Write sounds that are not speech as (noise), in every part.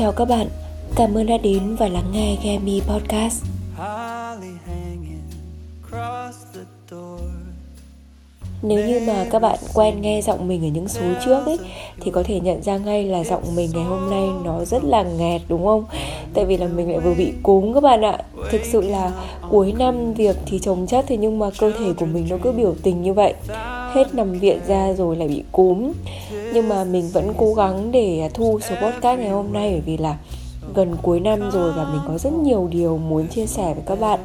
Chào các bạn, cảm ơn đã đến và lắng nghe Gemi Podcast. Nếu như mà các bạn quen nghe giọng mình ở những số trước ấy Thì có thể nhận ra ngay là giọng mình ngày hôm nay nó rất là nghẹt đúng không? Tại vì là mình lại vừa bị cúm các bạn ạ. Thực sự là cuối năm việc thì chồng chất Thế nhưng mà cơ thể của mình nó cứ biểu tình như vậy. Hết nằm viện ra rồi lại bị cúm Nhưng mà mình vẫn cố gắng để thu số podcast ngày hôm nay Bởi vì là gần cuối năm rồi và mình có rất nhiều điều muốn chia sẻ với các bạn.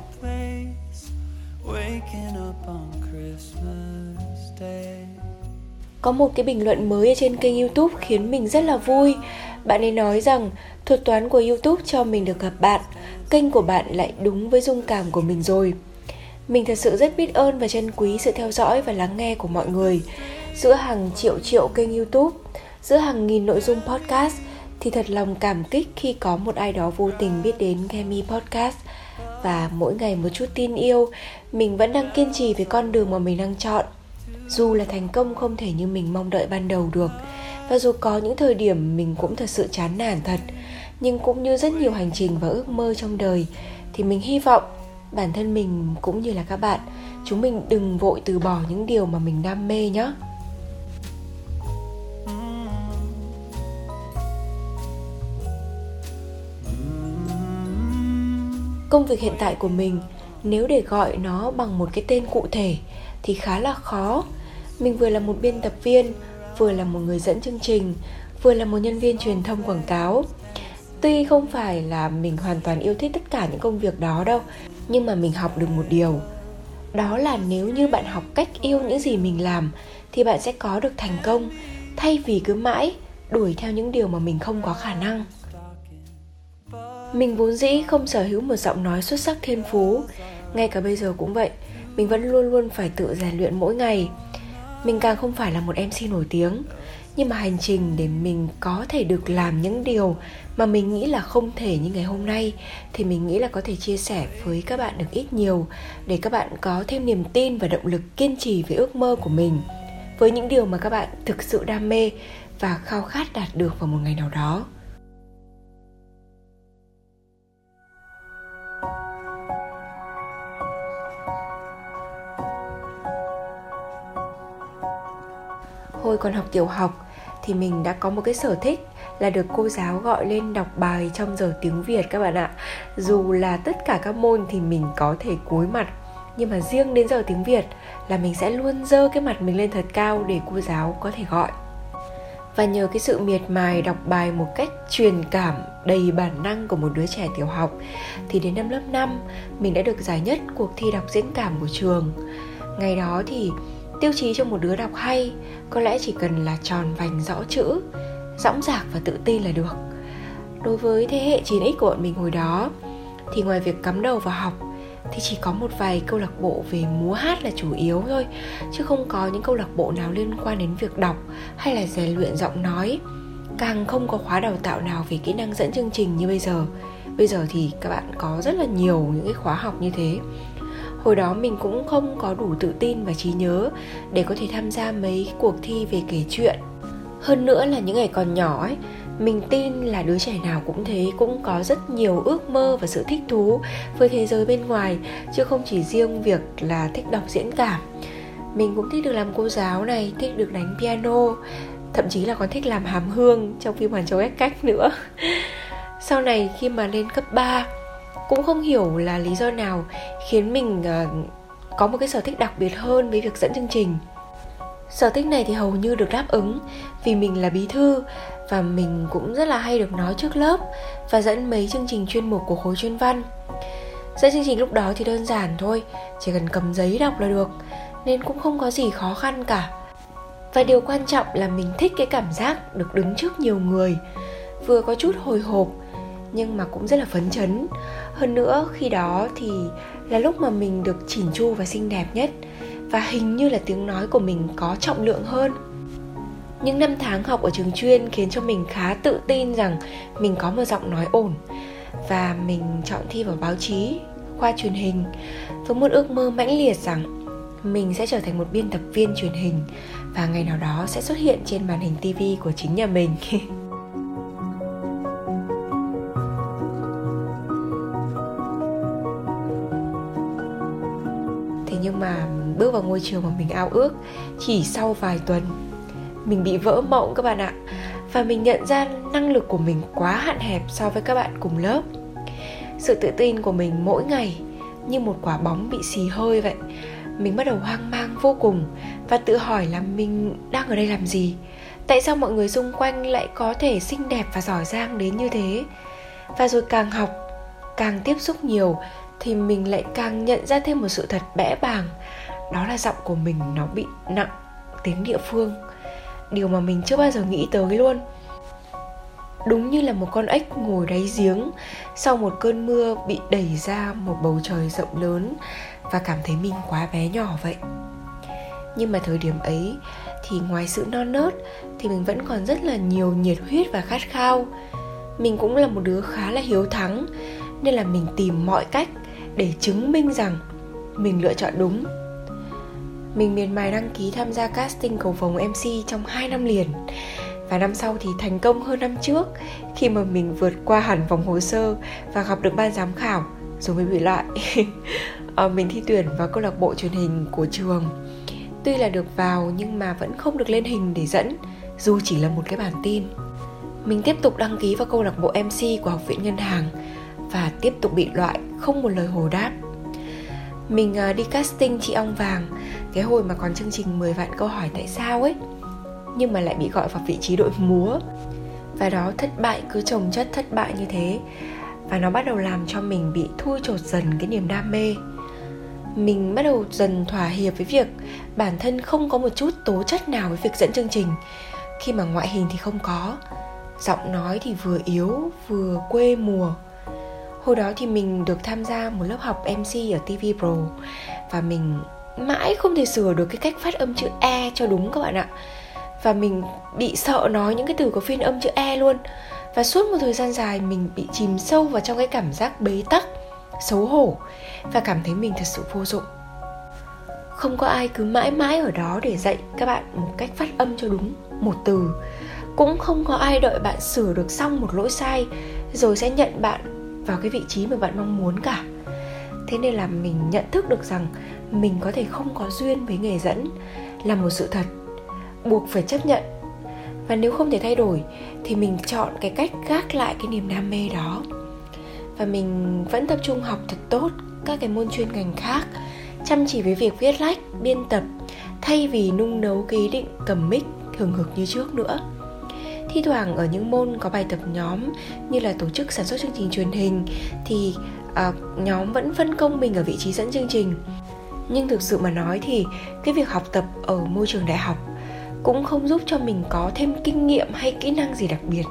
Có một cái bình luận mới ở trên kênh youtube khiến mình rất là vui. Bạn ấy nói rằng thuật toán của youtube cho mình được gặp bạn Kênh của bạn lại đúng với dung cảm của mình rồi. Mình thật sự rất biết ơn và trân quý sự theo dõi và lắng nghe của mọi người Giữa hàng triệu triệu kênh youtube, Giữa hàng nghìn nội dung podcast, Thì thật lòng cảm kích khi có một ai đó vô tình biết đến Gemi Podcast. Và mỗi ngày một chút tin yêu, Mình vẫn đang kiên trì với con đường mà mình đang chọn. Dù là thành công không thể như mình mong đợi ban đầu được, và dù có những thời điểm mình cũng thật sự chán nản thật, nhưng cũng như rất nhiều hành trình và ước mơ trong đời, thì mình hy vọng bản thân mình cũng như là các bạn, chúng mình đừng vội từ bỏ những điều mà mình đam mê nhé công việc hiện tại của mình. Nếu để gọi nó bằng một cái tên cụ thể thì khá là khó. Mình vừa là một biên tập viên, vừa là một người dẫn chương trình, vừa là một nhân viên truyền thông quảng cáo. Tuy không phải là mình hoàn toàn yêu thích tất cả những công việc đó đâu, nhưng mà mình học được một điều. Đó là nếu như bạn học cách yêu những gì mình làm thì bạn sẽ có được thành công, thay vì cứ mãi đuổi theo những điều mà mình không có khả năng mình vốn dĩ không sở hữu một giọng nói xuất sắc thiên phú. Ngay cả bây giờ cũng vậy, mình vẫn luôn luôn phải tự rèn luyện mỗi ngày. Mình càng không phải là một mc nổi tiếng, nhưng mà hành trình để mình có thể được làm những điều mà mình nghĩ là không thể như ngày hôm nay thì mình nghĩ là có thể chia sẻ với các bạn được ít nhiều để các bạn có thêm niềm tin và động lực kiên trì với ước mơ của mình, với những điều mà các bạn thực sự đam mê và khao khát đạt được vào một ngày nào đó. Tôi còn học tiểu học thì mình đã có một cái sở thích là được cô giáo gọi lên đọc bài trong giờ tiếng Việt các bạn ạ. Dù là tất cả các môn thì mình có thể cúi mặt, nhưng mà riêng đến giờ tiếng Việt là mình sẽ luôn dơ cái mặt mình lên thật cao để cô giáo có thể gọi. Và nhờ cái sự miệt mài đọc bài một cách truyền cảm đầy bản năng của một đứa trẻ tiểu học, thì đến năm lớp 5 mình đã được giải nhất cuộc thi đọc diễn cảm của trường. Ngày đó thì tiêu chí cho một đứa đọc hay, có lẽ chỉ cần là tròn vành rõ chữ, dõng dạc và tự tin là được. Đối với thế hệ 9x của bọn mình hồi đó, thì ngoài việc cắm đầu vào học, thì chỉ có một vài câu lạc bộ về múa hát là chủ yếu thôi, chứ không có những câu lạc bộ nào liên quan đến việc đọc hay là rèn luyện giọng nói. Càng không có khóa đào tạo nào về kỹ năng dẫn chương trình như bây giờ. Bây giờ thì các bạn có rất là nhiều những cái khóa học như thế hồi đó mình cũng không có đủ tự tin và trí nhớ để có thể tham gia mấy cuộc thi về kể chuyện. Hơn nữa là những ngày còn nhỏ ấy, mình tin là đứa trẻ nào cũng thế, cũng có rất nhiều ước mơ và sự thích thú với thế giới bên ngoài, chứ không chỉ riêng việc là thích đọc diễn cảm. Mình cũng thích được làm cô giáo này, thích được đánh piano, thậm chí là còn thích làm hàm hương trong phim hoàn châu ép cách nữa. (laughs) Sau này khi mà lên cấp 3 cũng không hiểu là lý do nào khiến mình uh, có một cái sở thích đặc biệt hơn với việc dẫn chương trình. Sở thích này thì hầu như được đáp ứng vì mình là bí thư và mình cũng rất là hay được nói trước lớp và dẫn mấy chương trình chuyên mục của khối chuyên văn. Dẫn chương trình lúc đó thì đơn giản thôi chỉ cần cầm giấy đọc là được nên cũng không có gì khó khăn cả. Và điều quan trọng là mình thích cái cảm giác được đứng trước nhiều người vừa có chút hồi hộp nhưng mà cũng rất là phấn chấn hơn nữa, khi đó thì là lúc mà mình được chỉn chu và xinh đẹp nhất. Và hình như là tiếng nói của mình có trọng lượng hơn. Những năm tháng học ở trường chuyên khiến cho mình khá tự tin rằng mình có một giọng nói ổn. Và mình chọn thi vào báo chí, khoa truyền hình, với một ước mơ mãnh liệt rằng mình sẽ trở thành một biên tập viên truyền hình và ngày nào đó sẽ xuất hiện trên màn hình TV của chính nhà mình. (laughs) bước vào ngôi trường mà mình ao ước chỉ sau vài tuần. Mình bị vỡ mộng các bạn ạ, và mình nhận ra năng lực của mình quá hạn hẹp so với các bạn cùng lớp. Sự tự tin của mình mỗi ngày như một quả bóng bị xì hơi vậy. Mình bắt đầu hoang mang vô cùng và tự hỏi là mình đang ở đây làm gì? Tại sao mọi người xung quanh lại có thể xinh đẹp và giỏi giang đến như thế? Và rồi càng học, càng tiếp xúc nhiều thì mình lại càng nhận ra thêm một sự thật bẽ bàng đó là giọng của mình, nó bị nặng tiếng địa phương. Điều mà mình chưa bao giờ nghĩ tới luôn. Đúng như là một con ếch ngồi đáy giếng sau một cơn mưa bị đẩy ra một bầu trời rộng lớn và cảm thấy mình quá bé nhỏ vậy. Nhưng mà thời điểm ấy thì ngoài sự non nớt thì mình vẫn còn rất là nhiều nhiệt huyết và khát khao. Mình cũng là một đứa khá là hiếu thắng nên là mình tìm mọi cách để chứng minh rằng mình lựa chọn đúng mình miền mài đăng ký tham gia casting cầu vồng MC trong 2 năm liền. Và năm sau thì thành công hơn năm trước khi mà mình vượt qua hẳn vòng hồ sơ và gặp được ban giám khảo rồi mới bị loại. À, (laughs) mình thi tuyển vào câu lạc bộ truyền hình của trường. Tuy là được vào nhưng mà vẫn không được lên hình để dẫn dù chỉ là một cái bản tin. Mình tiếp tục đăng ký vào câu lạc bộ mc của học viện ngân hàng và tiếp tục bị loại không một lời hồi đáp mình ờ, đi casting chị ong vàng. Cái hồi mà còn chương trình 10 vạn câu hỏi tại sao ấy. Nhưng mà lại bị gọi vào vị trí đội múa. Và đó, thất bại, cứ trồng chất thất bại như thế. Và nó bắt đầu làm cho mình bị thui chột dần cái niềm đam mê. Mình bắt đầu dần thỏa hiệp với việc bản thân không có một chút tố chất nào với việc dẫn chương trình. Khi mà ngoại hình thì không có. Giọng nói thì vừa yếu, vừa quê mùa hồi đó thì mình được tham gia một lớp học mc ở tv pro. Và mình mãi không thể sửa được cái cách phát âm chữ e cho đúng các bạn ạ. Và mình bị sợ nói những cái từ có phiên âm chữ e luôn. Và suốt một thời gian dài mình bị chìm sâu vào trong cái cảm giác bế tắc, xấu hổ và cảm thấy mình thật sự vô dụng. Không có ai cứ mãi mãi ở đó để dạy các bạn một cách phát âm cho đúng một từ. Cũng không có ai đợi bạn sửa được xong một lỗi sai rồi sẽ nhận bạn vào cái vị trí mà bạn mong muốn cả. Thế nên là mình nhận thức được rằng mình có thể không có duyên với nghề dẫn là một sự thật, buộc phải chấp nhận. Và nếu không thể thay đổi thì mình chọn cái cách gác lại cái niềm đam mê đó. Và mình vẫn tập trung học thật tốt các cái môn chuyên ngành khác, chăm chỉ với việc viết lách, biên tập, thay vì nung nấu cái ý định cầm mic thường hực như trước nữa thi thoảng ở những môn có bài tập nhóm như là tổ chức sản xuất chương trình truyền hình thì à, nhóm vẫn phân công mình ở vị trí dẫn chương trình. Nhưng thực sự mà nói thì cái việc học tập ở môi trường đại học cũng không giúp cho mình có thêm kinh nghiệm hay kỹ năng gì đặc biệt.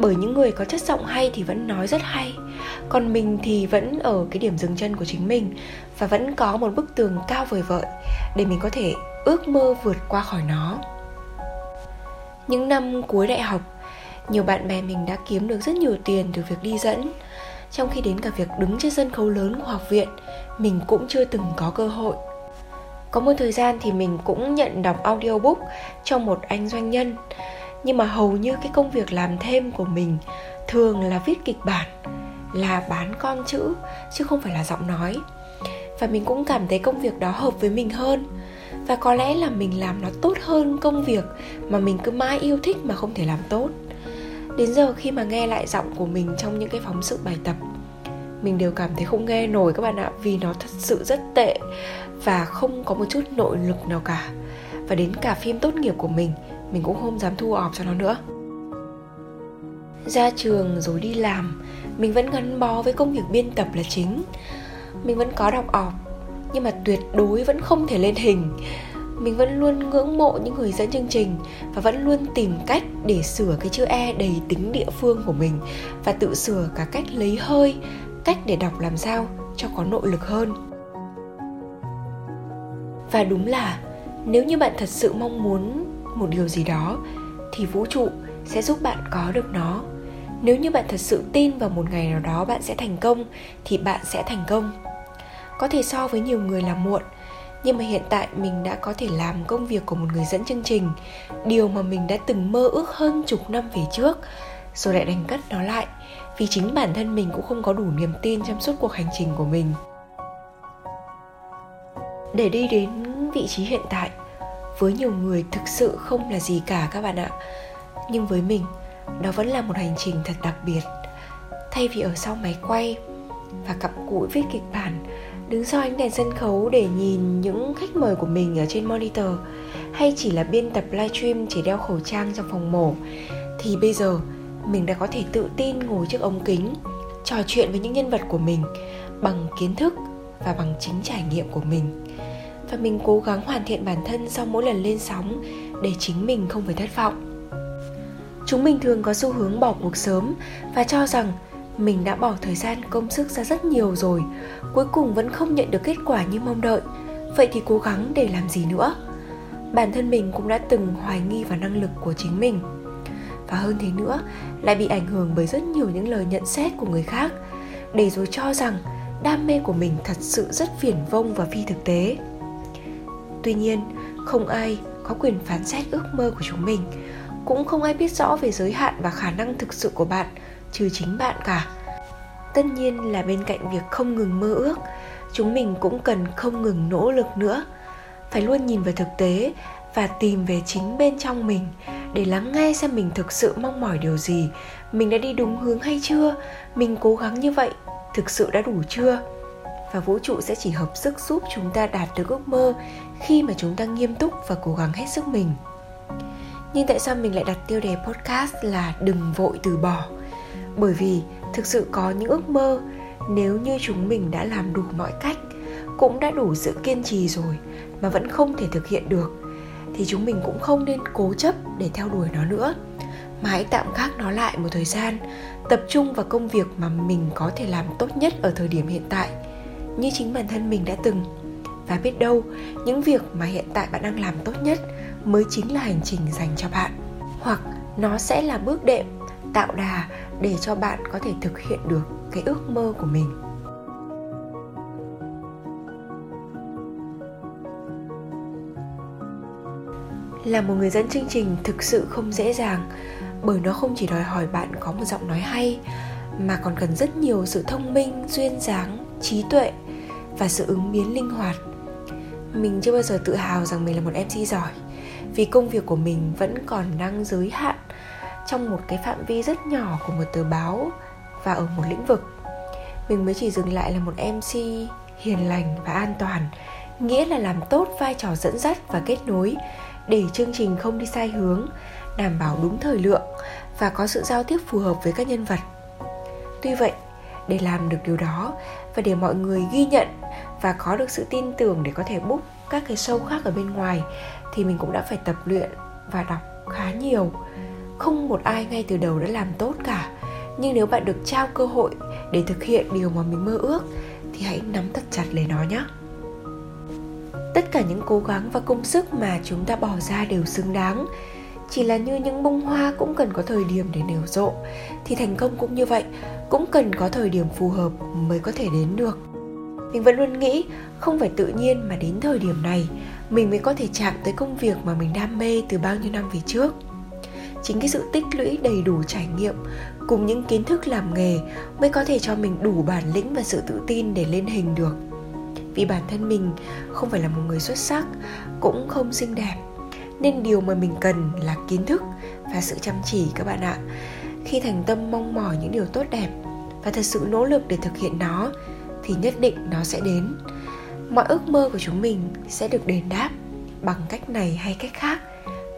Bởi những người có chất giọng hay thì vẫn nói rất hay còn mình thì vẫn ở cái điểm dừng chân của chính mình và vẫn có một bức tường cao vời vợi để mình có thể ước mơ vượt qua khỏi nó những năm cuối đại học, nhiều bạn bè mình đã kiếm được rất nhiều tiền từ việc đi dẫn. Trong khi đến cả việc đứng trên sân khấu lớn của học viện, mình cũng chưa từng có cơ hội. Có một thời gian thì mình cũng nhận đọc audiobook cho một anh doanh nhân, nhưng mà hầu như cái công việc làm thêm của mình thường là viết kịch bản, là bán con chữ, chứ không phải là giọng nói. Và mình cũng cảm thấy công việc đó hợp với mình hơn và có lẽ là mình làm nó tốt hơn công việc mà mình cứ mãi yêu thích mà không thể làm tốt. Đến giờ khi mà nghe lại giọng của mình trong những cái phóng sự bài tập, mình đều cảm thấy không nghe nổi các bạn ạ, vì nó thật sự rất tệ và không có một chút nội lực nào cả. Và đến cả phim tốt nghiệp của mình mình cũng không dám thu ọp cho nó nữa. Ra trường rồi đi làm, mình vẫn gắn bó với công việc biên tập là chính. Mình vẫn có đọc ọp nhưng mà tuyệt đối vẫn không thể lên hình. Mình vẫn luôn ngưỡng mộ những người dẫn chương trình và vẫn luôn tìm cách để sửa cái chữ e đầy tính địa phương của mình và tự sửa cả cách lấy hơi, cách để đọc làm sao cho có nội lực hơn. Và đúng là, nếu như bạn thật sự mong muốn một điều gì đó, thì vũ trụ sẽ giúp bạn có được nó. Nếu như bạn thật sự tin vào một ngày nào đó bạn sẽ thành công, thì bạn sẽ thành công có thể so với nhiều người là muộn. Nhưng mà hiện tại mình đã có thể làm công việc của một người dẫn chương trình, điều mà mình đã từng mơ ước hơn chục năm về trước. Rồi lại đánh cất nó lại, vì chính bản thân mình cũng không có đủ niềm tin trong suốt cuộc hành trình của mình. Để đi đến vị trí hiện tại, với nhiều người thực sự không là gì cả các bạn ạ. Nhưng với mình đó vẫn là một hành trình thật đặc biệt. Thay vì ở sau máy quay và cặm cụi viết kịch bản đứng sau ánh đèn sân khấu để nhìn những khách mời của mình ở trên monitor, hay chỉ là biên tập livestream chỉ đeo khẩu trang trong phòng mổ, thì bây giờ mình đã có thể tự tin ngồi trước ống kính, trò chuyện với những nhân vật của mình bằng kiến thức và bằng chính trải nghiệm của mình. Và mình cố gắng hoàn thiện bản thân sau mỗi lần lên sóng để chính mình không phải thất vọng. Chúng mình thường có xu hướng bỏ cuộc sớm và cho rằng mình đã bỏ thời gian, công sức ra rất nhiều rồi. Cuối cùng vẫn không nhận được kết quả như mong đợi. Vậy thì cố gắng để làm gì nữa? Bản thân mình cũng đã từng hoài nghi vào năng lực của chính mình. Và hơn thế nữa, lại bị ảnh hưởng bởi rất nhiều những lời nhận xét của người khác, để rồi cho rằng đam mê của mình thật sự rất phiền vông và phi thực tế. Tuy nhiên, không ai có quyền phán xét ước mơ của chúng mình. Cũng không ai biết rõ về giới hạn và khả năng thực sự của bạn trừ chính bạn cả. Tất nhiên là bên cạnh việc không ngừng mơ ước, chúng mình cũng cần không ngừng nỗ lực nữa. Phải luôn nhìn về thực tế và tìm về chính bên trong mình để lắng nghe xem mình thực sự mong mỏi điều gì, mình đã đi đúng hướng hay chưa, mình cố gắng như vậy thực sự đã đủ chưa? Và vũ trụ sẽ chỉ hợp sức giúp chúng ta đạt được ước mơ khi mà chúng ta nghiêm túc và cố gắng hết sức mình. Nhưng tại sao mình lại đặt tiêu đề podcast là đừng vội từ bỏ bởi vì thực sự có những ước mơ, nếu như chúng mình đã làm đủ mọi cách, cũng đã đủ sự kiên trì rồi mà vẫn không thể thực hiện được, thì chúng mình cũng không nên cố chấp để theo đuổi nó nữa. Mà hãy tạm gác nó lại một thời gian, tập trung vào công việc mà mình có thể làm tốt nhất ở thời điểm hiện tại, như chính bản thân mình đã từng. Và biết đâu, những việc mà hiện tại bạn đang làm tốt nhất mới chính là hành trình dành cho bạn. Hoặc nó sẽ là bước đệm, tạo đà để cho bạn có thể thực hiện được cái ước mơ của mình. Là một người dẫn chương trình thực sự không dễ dàng, bởi nó không chỉ đòi hỏi bạn có một giọng nói hay, mà còn cần rất nhiều sự thông minh, duyên dáng, trí tuệ và sự ứng biến linh hoạt. Mình chưa bao giờ tự hào rằng mình là một mc giỏi, vì công việc của mình vẫn còn đang giới hạn trong một cái phạm vi rất nhỏ của một tờ báo và ở một lĩnh vực. Mình mới chỉ dừng lại là một mc hiền lành và an toàn, nghĩa là làm tốt vai trò dẫn dắt và kết nối để chương trình không đi sai hướng, đảm bảo đúng thời lượng và có sự giao tiếp phù hợp với các nhân vật. Tuy vậy, để làm được điều đó và để mọi người ghi nhận và có được sự tin tưởng để có thể book các cái show khác ở bên ngoài thì mình cũng đã phải tập luyện và đọc khá nhiều không một ai ngay từ đầu đã làm tốt cả. Nhưng nếu bạn được trao cơ hội để thực hiện điều mà mình mơ ước, thì hãy nắm thật chặt lấy nó nhé. Tất cả những cố gắng và công sức mà chúng ta bỏ ra đều xứng đáng. Chỉ là như những bông hoa cũng cần có thời điểm để nở rộ, thì thành công cũng như vậy, cũng cần có thời điểm phù hợp mới có thể đến được. Mình vẫn luôn nghĩ không phải tự nhiên mà đến thời điểm này, mình mới có thể chạm tới công việc mà mình đam mê từ bao nhiêu năm về trước chính cái sự tích lũy đầy đủ trải nghiệm, cùng những kiến thức làm nghề mới có thể cho mình đủ bản lĩnh và sự tự tin để lên hình được. Vì bản thân mình không phải là một người xuất sắc, cũng không xinh đẹp, nên điều mà mình cần là kiến thức và sự chăm chỉ các bạn ạ. Khi thành tâm mong mỏi những điều tốt đẹp và thật sự nỗ lực để thực hiện nó, thì nhất định nó sẽ đến. Mọi ước mơ của chúng mình sẽ được đền đáp bằng cách này hay cách khác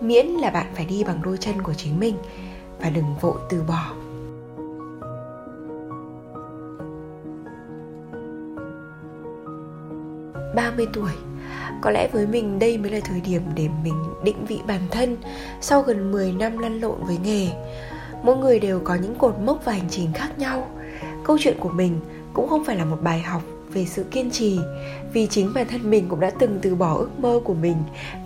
miễn là bạn phải đi bằng đôi chân của chính mình và đừng vội từ bỏ. 30 tuổi, có lẽ với mình đây mới là thời điểm để mình định vị bản thân sau gần 10 năm lăn lộn với nghề. Mỗi người đều có những cột mốc và hành trình khác nhau. Câu chuyện của mình cũng không phải là một bài học về sự kiên trì, vì chính bản thân mình cũng đã từng từ bỏ ước mơ của mình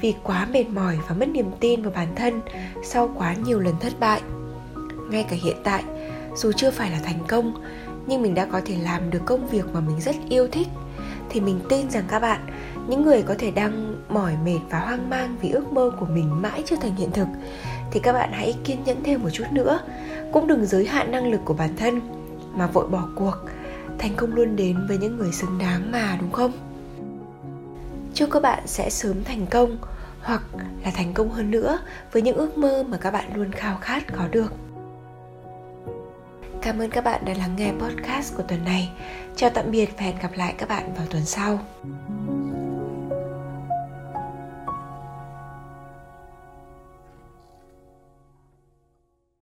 vì quá mệt mỏi và mất niềm tin vào bản thân sau quá nhiều lần thất bại. Ngay cả hiện tại, dù chưa phải là thành công, nhưng mình đã có thể làm được công việc mà mình rất yêu thích, thì mình tin rằng các bạn, những người có thể đang mỏi mệt và hoang mang vì ước mơ của mình mãi chưa thành hiện thực, thì các bạn hãy kiên nhẫn thêm một chút nữa, cũng đừng giới hạn năng lực của bản thân mà vội bỏ cuộc thành công luôn đến với những người xứng đáng mà, đúng không? Chúc các bạn sẽ sớm thành công hoặc là thành công hơn nữa với những ước mơ mà các bạn luôn khao khát có được. Cảm ơn các bạn đã lắng nghe podcast của tuần này. Chào tạm biệt và hẹn gặp lại các bạn vào tuần sau.